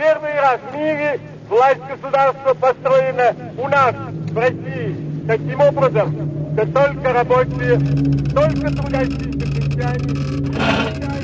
Первый раз в мире власть государства построена у нас, в России, таким образом, что только рабочие, только трудящиеся крестьяне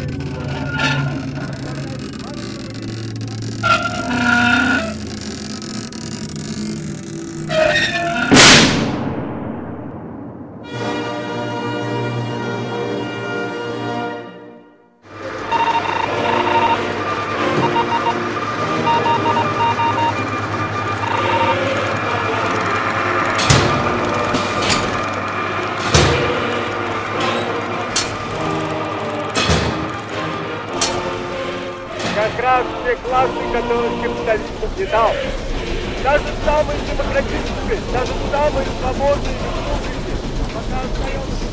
которых капитализм угнетал. Даже самые демократические, даже самые свободные республики пока остается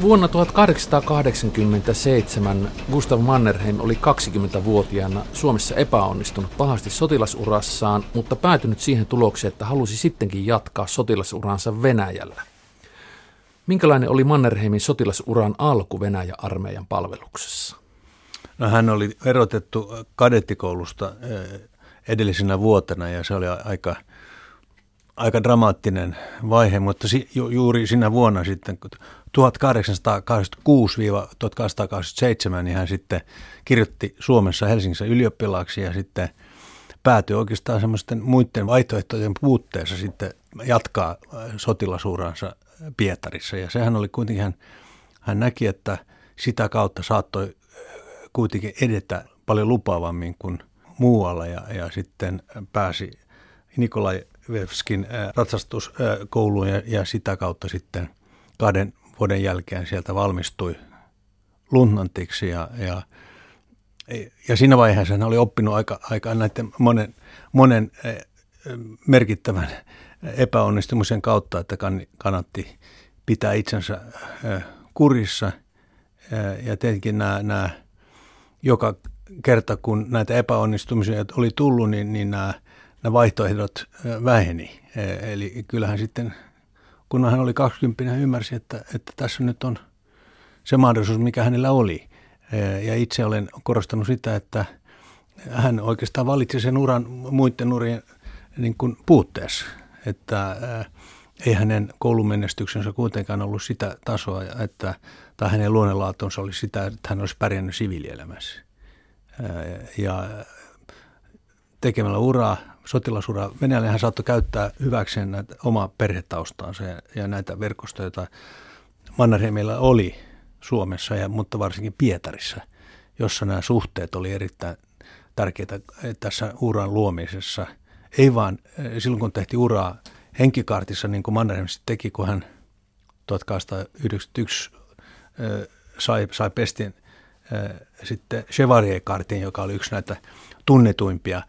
Vuonna 1887 Gustav Mannerheim oli 20-vuotiaana Suomessa epäonnistunut pahasti sotilasurassaan, mutta päätynyt siihen tulokseen, että halusi sittenkin jatkaa sotilasuransa Venäjällä. Minkälainen oli Mannerheimin sotilasuran alku Venäjä-armeijan palveluksessa? No hän oli erotettu kadettikoulusta eh, edellisenä vuotena ja se oli aika, aika dramaattinen vaihe, mutta juuri sinä vuonna sitten 1886-1887 niin hän sitten kirjoitti Suomessa Helsingissä ylioppilaaksi ja sitten päätyi oikeastaan semmoisten muiden vaihtoehtojen puutteessa sitten jatkaa eh, sotilasuransa Pietarissa. Ja sehän oli kuitenkin, hän, hän näki, että sitä kautta saattoi kuitenkin edetä paljon lupaavammin kuin muualla ja, ja sitten pääsi Nikolai Vevskin ratsastuskouluun ja, ja sitä kautta sitten kahden vuoden jälkeen sieltä valmistui lunnantiksi ja, ja, ja siinä vaiheessa hän oli oppinut aika, aika näiden monen, monen merkittävän epäonnistumisen kautta, että kannatti pitää itsensä kurissa. Ja tietenkin nämä, nämä joka kerta, kun näitä epäonnistumisia oli tullut, niin, niin nämä, nämä vaihtoehdot väheni. Eli kyllähän sitten, kun hän oli 20, hän ymmärsi, että, että tässä nyt on se mahdollisuus, mikä hänellä oli. Ja itse olen korostanut sitä, että hän oikeastaan valitsi sen uran muiden urien niin kuin puutteessa että äh, ei hänen koulumenestyksensä kuitenkaan ollut sitä tasoa, että, tai hänen luonnonlaatunsa oli sitä, että hän olisi pärjännyt siviilielämässä. Ja tekemällä uraa, sotilasuraa, Venäjällä hän saattoi käyttää hyväkseen näitä omaa perhetaustaansa ja, näitä verkostoja, joita Mannerheimilla oli Suomessa, ja, mutta varsinkin Pietarissa, jossa nämä suhteet oli erittäin tärkeitä tässä uran luomisessa – ei vaan eh, silloin, kun tehtiin uraa henkikaartissa, niin kuin Mannerheim teki, kun hän 1891 eh, sai, sai pestin eh, sitten Chevalier-kaartin, joka oli yksi näitä tunnetuimpia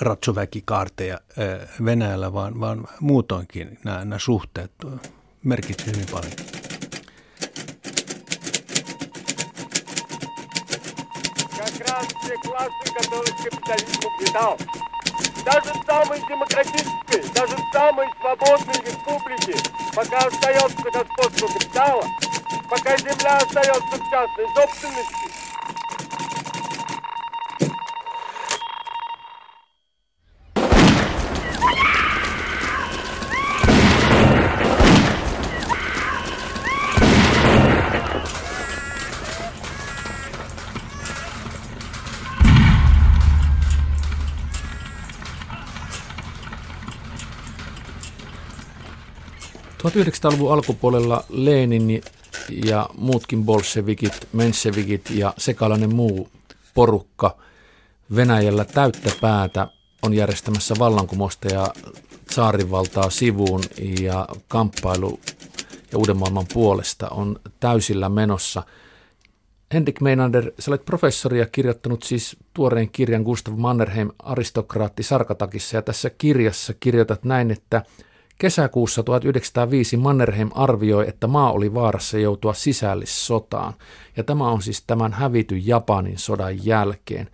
ratsuväkikaarteja Venäjällä, vaan, vaan muutoinkin nämä, nämä suhteet merkitsivät hyvin paljon. как раз те классы, которых капитализм угнетал. Даже в самой демократической, даже в самой свободной республике, пока остается господство капитала, пока земля остается в частной собственности, 1900-luvun alkupuolella Lenin ja muutkin bolshevikit, menshevikit ja sekalainen muu porukka Venäjällä täyttä päätä on järjestämässä vallankumousta ja saarinvaltaa sivuun ja kamppailu ja uuden maailman puolesta on täysillä menossa. Henrik Meinander, sä olet professori ja kirjoittanut siis tuoreen kirjan Gustav Mannerheim aristokraatti Sarkatakissa ja tässä kirjassa kirjoitat näin, että – Kesäkuussa 1905 Mannerheim arvioi, että maa oli vaarassa joutua sisällissotaan, ja tämä on siis tämän hävityn Japanin sodan jälkeen.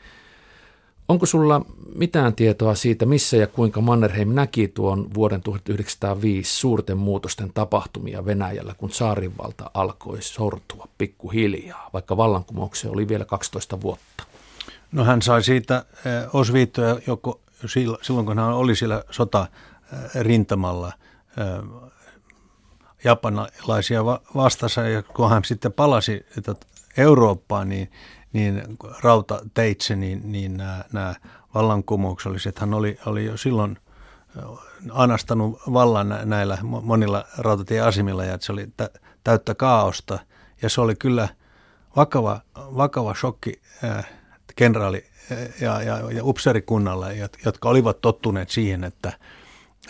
Onko sulla mitään tietoa siitä, missä ja kuinka Mannerheim näki tuon vuoden 1905 suurten muutosten tapahtumia Venäjällä, kun saarinvalta alkoi sortua pikkuhiljaa, vaikka vallankumoukseen oli vielä 12 vuotta? No hän sai siitä osviittoja joko silloin, kun hän oli siellä sota rintamalla japanilaisia vastassa. Ja kun hän sitten palasi Eurooppaan, niin, niin rautateitse, niin, niin nämä, nämä vallankumoukselliset, hän oli, oli jo silloin anastanut vallan näillä monilla rautatieasemilla ja se oli täyttä kaaosta. Ja se oli kyllä vakava, vakava shokki kenraali ja, ja, ja upserikunnalle, jotka olivat tottuneet siihen, että,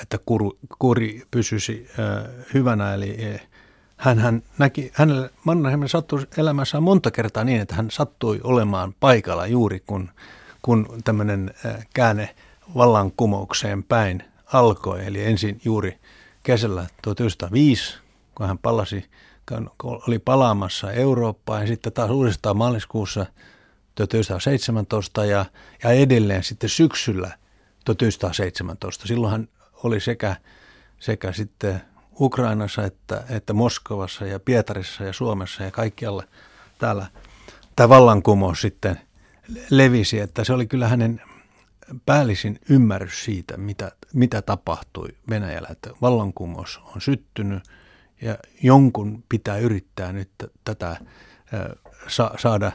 että kuru, kuri pysyisi äh, hyvänä. Eli hän, hän näki, hänelle Mannerheim sattui elämässään monta kertaa niin, että hän sattui olemaan paikalla juuri kun, kun tämmöinen äh, käänne vallankumoukseen päin alkoi. Eli ensin juuri kesällä 1905, kun hän palasi, kun oli palaamassa Eurooppaan ja sitten taas uudestaan maaliskuussa 1917 ja, ja edelleen sitten syksyllä 1917. Silloin hän oli sekä, sekä sitten Ukrainassa että, että Moskovassa ja Pietarissa ja Suomessa ja kaikkialla täällä. Tämä vallankumous sitten levisi, että se oli kyllä hänen päällisin ymmärrys siitä, mitä, mitä tapahtui Venäjällä, että vallankumous on syttynyt ja jonkun pitää yrittää nyt tätä sa- saada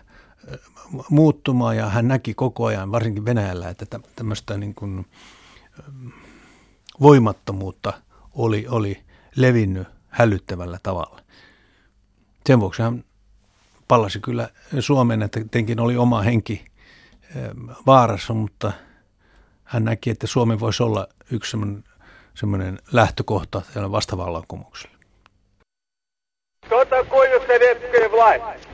muuttumaan. Ja hän näki koko ajan, varsinkin Venäjällä, että tämmöistä niin kuin voimattomuutta oli, oli levinnyt hälyttävällä tavalla. Sen vuoksi hän palasi kyllä Suomeen, että tietenkin oli oma henki vaarassa, mutta hän näki, että Suomi voisi olla yksi semmoinen, semmoinen lähtökohta vastavallankumoukselle. Что такое советская власть?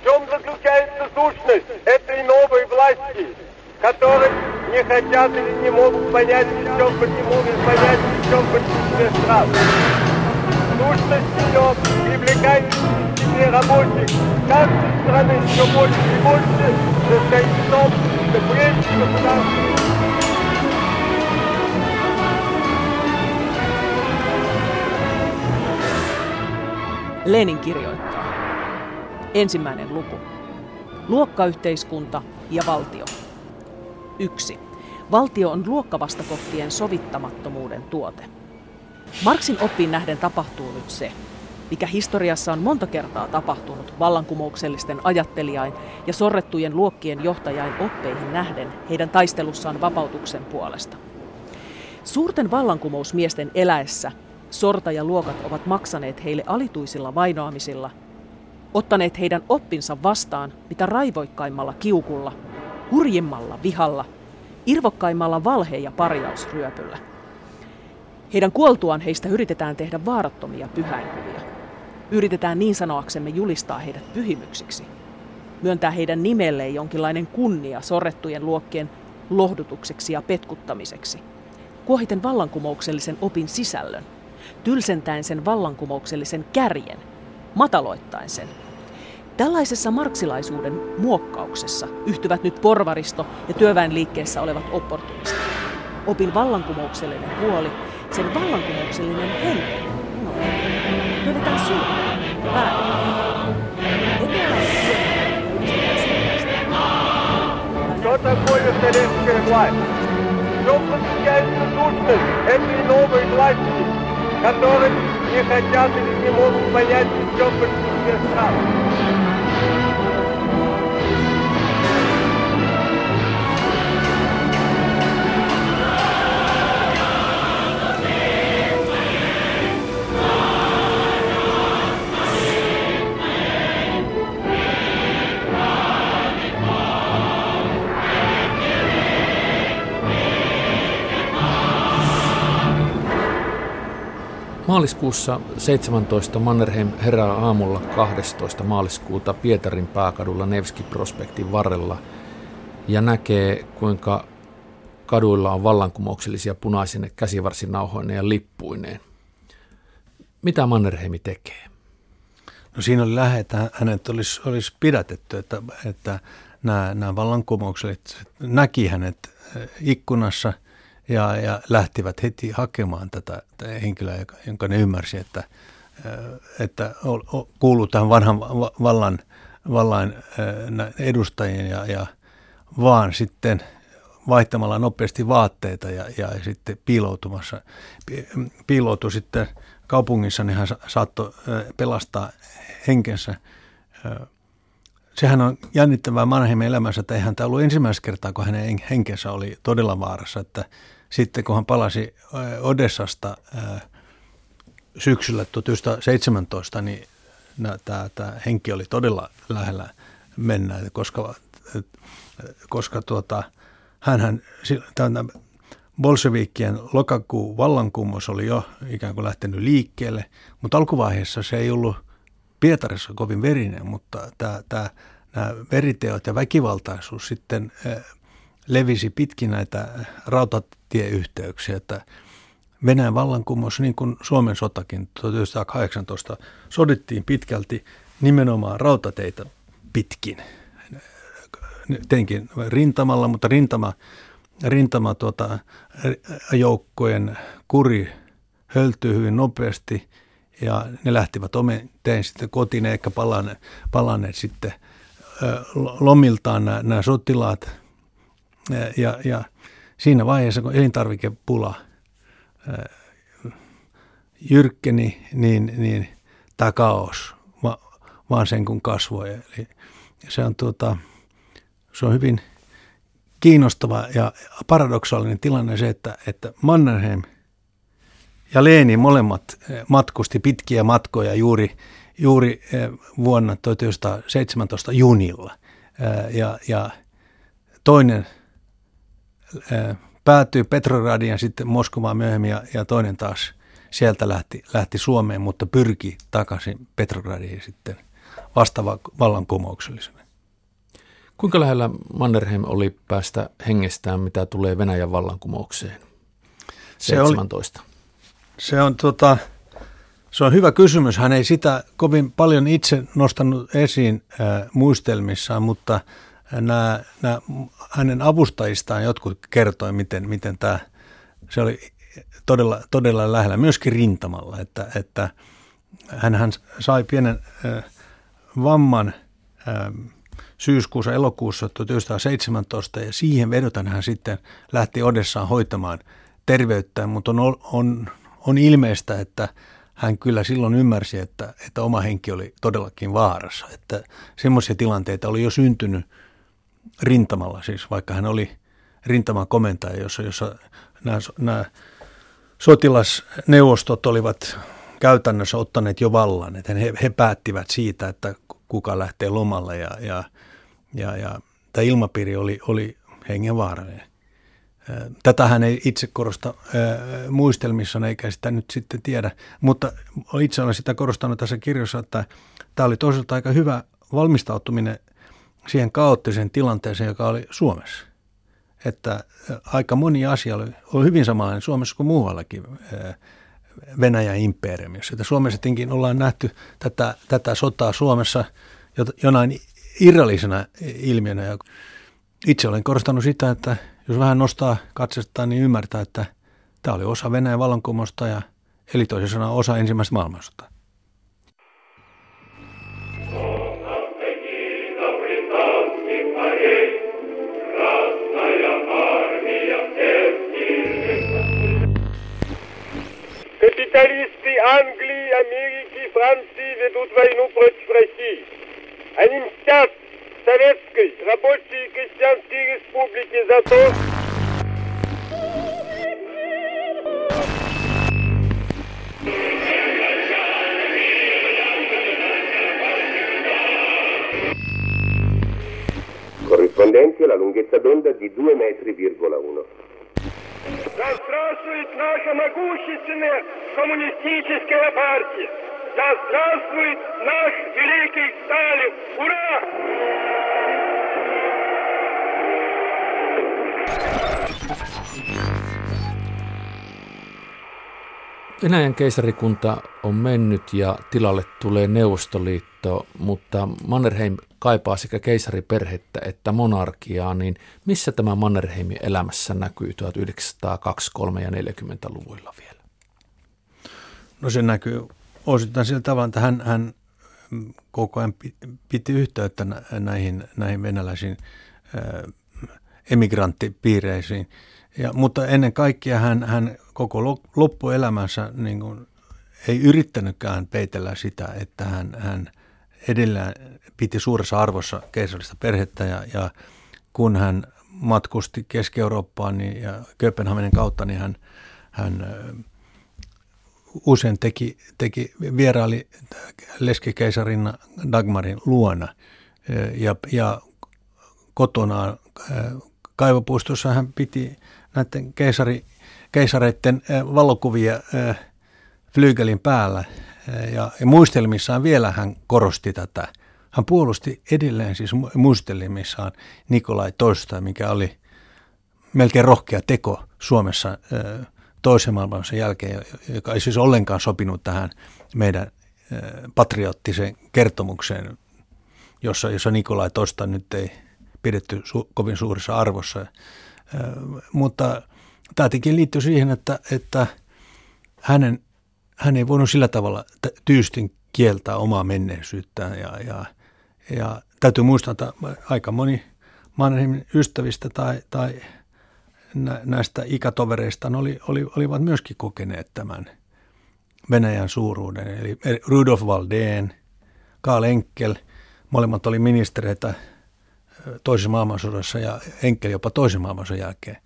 В чем заключается сущность этой новой власти, которой не хотят или не могут понять, причем не могут понять, причем большинстве стран? Сущность ее привлекает к себе рабочих каждой страны все больше и больше состоит в том, что прежде государственные Lenin kirjoittaa. Ensimmäinen luku. Luokkayhteiskunta ja valtio. 1. Valtio on luokkavastakohtien sovittamattomuuden tuote. Marksin oppiin nähden tapahtuu nyt se, mikä historiassa on monta kertaa tapahtunut vallankumouksellisten ajattelijain ja sorrettujen luokkien johtajain oppeihin nähden heidän taistelussaan vapautuksen puolesta. Suurten vallankumousmiesten eläessä sortajaluokat ovat maksaneet heille alituisilla vainoamisilla, ottaneet heidän oppinsa vastaan mitä raivoikkaimmalla kiukulla, hurjimmalla vihalla, irvokkaimmalla valhe- ja parjausryöpyllä. Heidän kuoltuaan heistä yritetään tehdä vaarattomia pyhäinkuvia. Yritetään niin sanoaksemme julistaa heidät pyhimyksiksi. Myöntää heidän nimelleen jonkinlainen kunnia sorrettujen luokkien lohdutukseksi ja petkuttamiseksi. Kuohiten vallankumouksellisen opin sisällön – tylsentäen sen vallankumouksellisen kärjen, mataloittain sen. Tällaisessa marksilaisuuden muokkauksessa yhtyvät nyt porvaristo ja työväenliikkeessä olevat opportunistit. Opin vallankumouksellinen puoli, sen vallankumouksellinen henki, no, työnnetään syömään ja väärin. Что такое советская власть? В чем заключается сущность этой новой власти, которые не хотят или не могут понять в чем get out. Maaliskuussa 17 Mannerheim herää aamulla 12. maaliskuuta Pietarin pääkadulla Nevski Prospektin varrella ja näkee, kuinka kaduilla on vallankumouksellisia punaisine käsivarsinauhoineen ja lippuineen. Mitä Mannerheimi tekee? No siinä oli lähetä, hänet olisi, olisi pidätetty, että, että nämä, nämä vallankumoukselliset näki hänet ikkunassa – ja, ja lähtivät heti hakemaan tätä, tätä henkilöä, jonka ne ymmärsi, että, että kuuluu tähän vanhan vallan, vallan edustajien ja, ja vaan sitten vaihtamalla nopeasti vaatteita ja, ja sitten piiloutumassa. Piiloutui sitten kaupungissa, niin hän saattoi pelastaa henkensä. Sehän on jännittävää Mannheimin elämässä, että eihän tämä ollut ensimmäistä kertaa, kun hänen henkensä oli todella vaarassa. Että sitten kun hän palasi Odessasta syksyllä 1917, niin tämä, tämä henki oli todella lähellä mennä, koska, koska tuota, hänhän, tämä bolshevikien lokakuun vallankumous oli jo ikään kuin lähtenyt liikkeelle, mutta alkuvaiheessa se ei ollut Pietarissa kovin verinen, mutta tämä, tämä, nämä veriteot ja väkivaltaisuus sitten levisi pitkin näitä rautatieyhteyksiä, että Venäjän vallankumous, niin kuin Suomen sotakin 1918, sodittiin pitkälti nimenomaan rautateitä pitkin. Teinkin rintamalla, mutta rintama, rintama tuota, joukkojen kuri höltyi hyvin nopeasti ja ne lähtivät omen tein sitten kotiin, eikä palanneet, palanneet sitten lomiltaan nämä, nämä sotilaat. Ja, ja siinä vaiheessa, kun elintarvikepula – jyrkkeni, niin, niin tämä kaos vaan sen kun kasvoi. Eli se on, tuota, se on hyvin kiinnostava ja paradoksaalinen tilanne se, että, että Mannerheim ja Leeni molemmat matkusti pitkiä matkoja juuri, juuri vuonna 1917 junilla. Ja, ja toinen päätyi Petrogradiin ja sitten Moskovaan myöhemmin ja, ja toinen taas sieltä lähti, lähti Suomeen, mutta pyrki takaisin Petrogradiin sitten vastaava vallankumouksellisena. Kuinka lähellä Mannerheim oli päästä hengestään, mitä tulee Venäjän vallankumoukseen? 17. Se, oli, se on tota, se on hyvä kysymys. Hän ei sitä kovin paljon itse nostanut esiin äh, muistelmissaan, mutta nämä, nämä hänen avustajistaan jotkut kertoi, miten, miten tämä, se oli todella, todella lähellä, myöskin rintamalla, että, että hän, sai pienen äh, vamman äh, syyskuussa, elokuussa 1917 ja siihen vedoten hän sitten lähti Odessaan hoitamaan terveyttään, mutta on, on, on ilmeistä, että hän kyllä silloin ymmärsi, että, että oma henki oli todellakin vaarassa, että semmoisia tilanteita oli jo syntynyt – rintamalla, siis vaikka hän oli rintaman komentaja, jossa, jossa nämä, nämä sotilasneuvostot olivat käytännössä ottaneet jo vallan, että he, he päättivät siitä, että kuka lähtee lomalle ja, ja, ja, ja tämä ilmapiiri oli, oli hengenvaarallinen. Tätä hän ei itse korosta muistelmissa, eikä sitä nyt sitten tiedä, mutta itse olen sitä korostanut tässä kirjassa, että tämä oli toisaalta aika hyvä valmistautuminen siihen kaoottiseen tilanteeseen, joka oli Suomessa. Että aika moni asia oli, oli hyvin samanlainen Suomessa kuin muuallakin Venäjän imperiumissa. Että Suomessa tietenkin ollaan nähty tätä, tätä sotaa Suomessa jonain irrallisena ilmiönä. Ja itse olen korostanut sitä, että jos vähän nostaa katsestaan, niin ymmärtää, että tämä oli osa Venäjän vallankumousta ja eli toisin sanoen osa ensimmäistä maailmansotaa. Ведут войну против России. Они мстят Советской рабочей и крестьянской республике за то, corrispondenti alla lunghezza d'onda di 2,1 metri. Да здравствует наша могущественная коммунистическая партия! Да здравствует наш великий Сталин! Ура! Venäjän keisarikunta on mennyt ja tilalle tulee Neuvostoliitto, mutta Mannerheim kaipaa sekä keisariperhettä että monarkiaa, niin missä tämä Mannerheimin elämässä näkyy 1923 ja 40-luvuilla vielä? No se näkyy osittain sillä tavalla, että hän, hän koko ajan piti yhteyttä näihin, näihin venäläisiin emigranttipiireisiin. Ja, mutta ennen kaikkea hän, hän koko loppuelämänsä niin kuin, ei yrittänytkään peitellä sitä, että hän, hän edelleen piti suuressa arvossa keisarista perhettä ja, ja kun hän matkusti Keski-Eurooppaan niin, ja Kööpenhaminan kautta, niin hän, hän usein teki, teki vieraili leskikeisarin Dagmarin luona ja, ja kotonaan kaivopuistossa hän piti näiden keisari, keisareiden valokuvia flyygelin päällä ja, ja muistelmissaan vielä hän korosti tätä. Hän puolusti edelleen siis muistelmissaan Nikolai toista, mikä oli melkein rohkea teko Suomessa toisen maailmansodan jälkeen, joka ei siis ollenkaan sopinut tähän meidän patriottiseen kertomukseen, jossa, jossa Nikolai toista nyt ei pidetty su, kovin suurissa arvossa. Mutta tämä tietenkin liittyy siihen, että, että hänen, hän ei voinut sillä tavalla tyystin kieltää omaa menneisyyttään ja, ja, ja täytyy muistaa, että aika moni Mannerheimin ystävistä tai, tai näistä ikätovereista oli, oli, olivat myöskin kokeneet tämän Venäjän suuruuden. Eli Rudolf Valdén, Karl Enkel, molemmat oli ministereitä toisessa maailmansodassa ja Enkel jopa toisen maailmansodan jälkeen.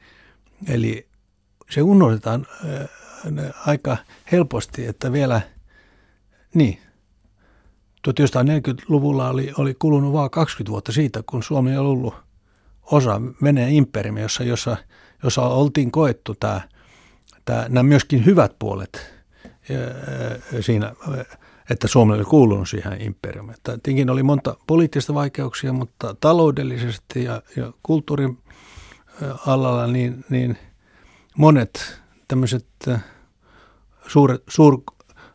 Eli se unohdetaan aika helposti, että vielä, niin, 1940-luvulla oli, oli kulunut vain 20 vuotta siitä, kun Suomi oli ollut osa Venäjän imperiumia, jossa, jossa, jossa oltiin koettu tämä, tämä, nämä myöskin hyvät puolet siinä, että Suomi oli kuulunut siihen imperiumiin. Tietenkin oli monta poliittista vaikeuksia, mutta taloudellisesti ja, ja kulttuurin alalla niin, niin monet tämmöiset suuret, suur,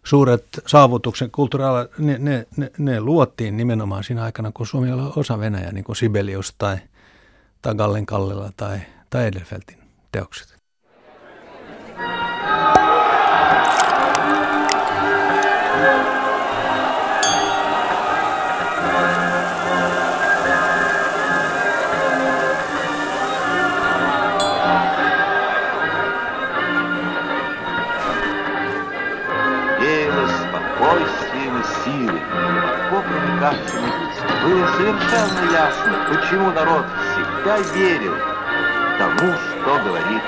suuret saavutukset kulttuurialalla, ne, ne, ne, ne luotiin nimenomaan siinä aikana, kun Suomi oli osa Venäjää, niin kuin Sibelius tai, tai Gallen Kallella tai, tai Edelfeltin teokset. было совершенно ясно, почему народ всегда верил тому, что говорит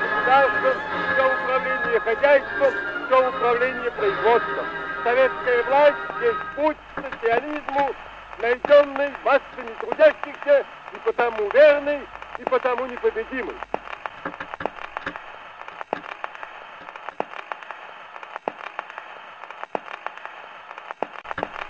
государством, все управление хозяйством, все управление производством. Советская власть есть путь к социализму, найденный массами трудящихся и потому верный, и потому непобедимый.